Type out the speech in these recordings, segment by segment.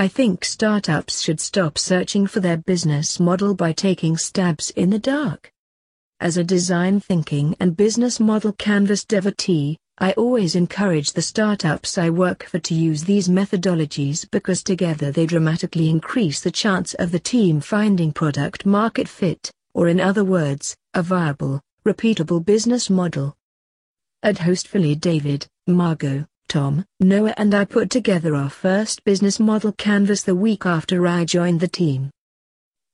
I think startups should stop searching for their business model by taking stabs in the dark. As a design thinking and business model canvas devotee, I always encourage the startups I work for to use these methodologies because together they dramatically increase the chance of the team finding product market fit, or in other words, a viable, repeatable business model. At Hostfully David, Margot, Tom, Noah and I put together our first business model canvas the week after I joined the team.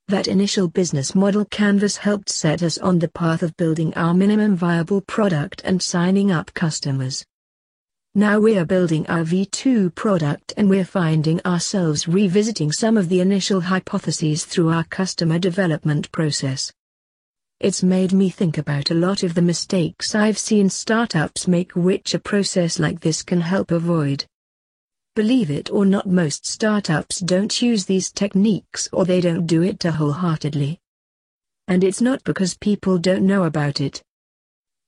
That initial business model canvas helped set us on the path of building our minimum viable product and signing up customers. Now we're building our V2 product and we're finding ourselves revisiting some of the initial hypotheses through our customer development process. It's made me think about a lot of the mistakes I've seen startups make which a process like this can help avoid. Believe it or not most startups don't use these techniques or they don't do it wholeheartedly. And it's not because people don't know about it.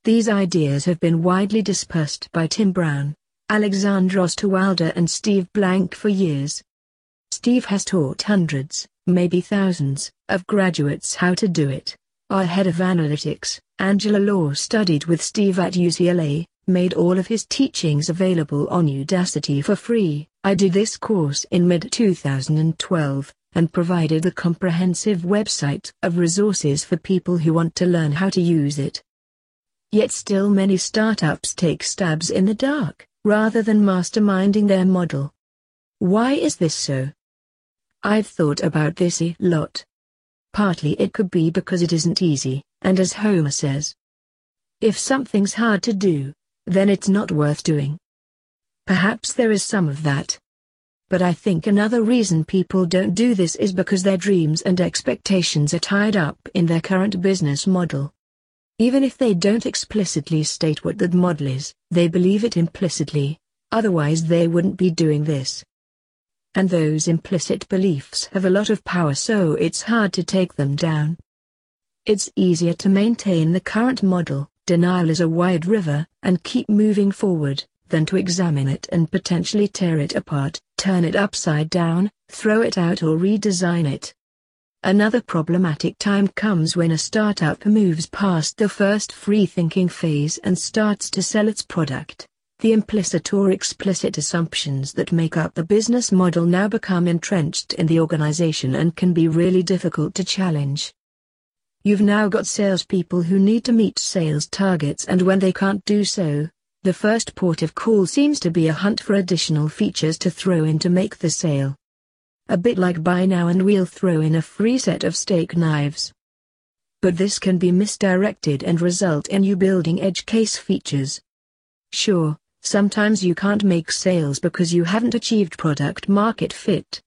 These ideas have been widely dispersed by Tim Brown, Alexander Osterwalder and Steve Blank for years. Steve has taught hundreds, maybe thousands, of graduates how to do it. Our head of analytics, Angela Law studied with Steve at UCLA, made all of his teachings available on Udacity for free. I did this course in mid-2012, and provided a comprehensive website of resources for people who want to learn how to use it. Yet still many startups take stabs in the dark, rather than masterminding their model. Why is this so? I've thought about this a lot. Partly it could be because it isn't easy, and as Homer says, if something's hard to do, then it's not worth doing. Perhaps there is some of that. But I think another reason people don't do this is because their dreams and expectations are tied up in their current business model. Even if they don't explicitly state what that model is, they believe it implicitly, otherwise they wouldn't be doing this and those implicit beliefs have a lot of power so it's hard to take them down. It's easier to maintain the current model, denial is a wide river, and keep moving forward, than to examine it and potentially tear it apart, turn it upside down, throw it out or redesign it. Another problematic time comes when a startup moves past the first free thinking phase and starts to sell its product. The implicit or explicit assumptions that make up the business model now become entrenched in the organization and can be really difficult to challenge. You've now got salespeople who need to meet sales targets and when they can't do so, the first port of call seems to be a hunt for additional features to throw in to make the sale. A bit like buy now and we'll throw in a free set of steak knives. But this can be misdirected and result in you building edge case features. Sure, Sometimes you can't make sales because you haven't achieved product market fit.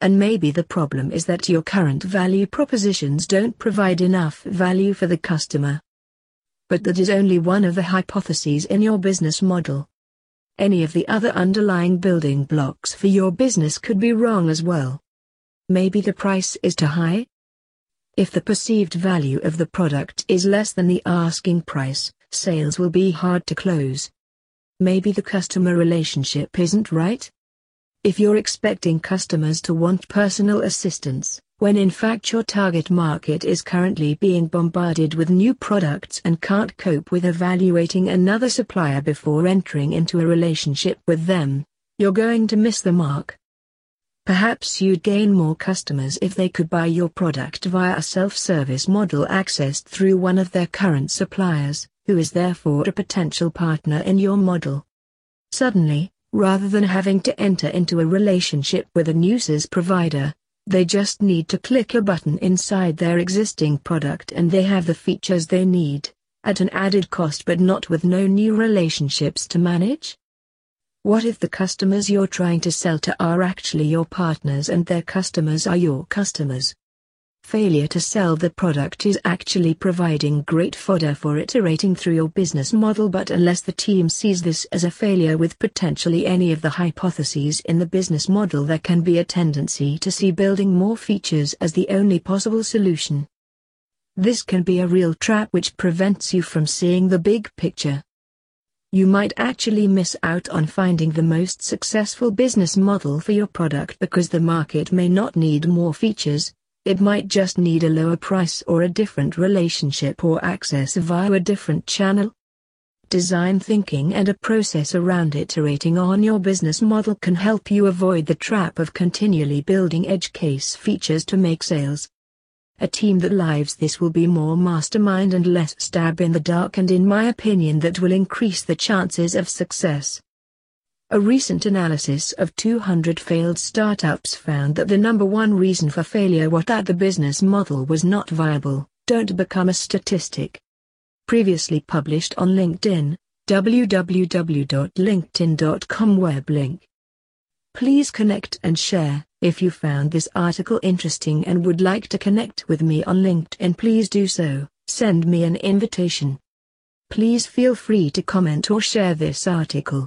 And maybe the problem is that your current value propositions don't provide enough value for the customer. But that is only one of the hypotheses in your business model. Any of the other underlying building blocks for your business could be wrong as well. Maybe the price is too high? If the perceived value of the product is less than the asking price, sales will be hard to close. Maybe the customer relationship isn't right? If you're expecting customers to want personal assistance, when in fact your target market is currently being bombarded with new products and can't cope with evaluating another supplier before entering into a relationship with them, you're going to miss the mark. Perhaps you'd gain more customers if they could buy your product via a self-service model accessed through one of their current suppliers who is therefore a potential partner in your model. Suddenly, rather than having to enter into a relationship with a new SaaS provider, they just need to click a button inside their existing product and they have the features they need, at an added cost but not with no new relationships to manage? What if the customers you're trying to sell to are actually your partners and their customers are your customers? Failure to sell the product is actually providing great fodder for iterating through your business model but unless the team sees this as a failure with potentially any of the hypotheses in the business model there can be a tendency to see building more features as the only possible solution. This can be a real trap which prevents you from seeing the big picture. you might actually miss out on finding the most successful business model for your product because the market may not need more features, it might just need a lower price or a different relationship or access via a different channel. Design thinking and a process around iterating on your business model can help you avoid the trap of continually building edge case features to make sales. A team that lives this will be more mastermind and less stab in the dark and in my opinion that will increase the chances of success. A recent analysis of 200 failed startups found that the number one reason for failure was that the business model was not viable. Don't become a statistic. Previously published on LinkedIn, www.linkedin.com web link. Please connect and share. If you found this article interesting and would like to connect with me on LinkedIn, please do so. Send me an invitation. Please feel free to comment or share this article.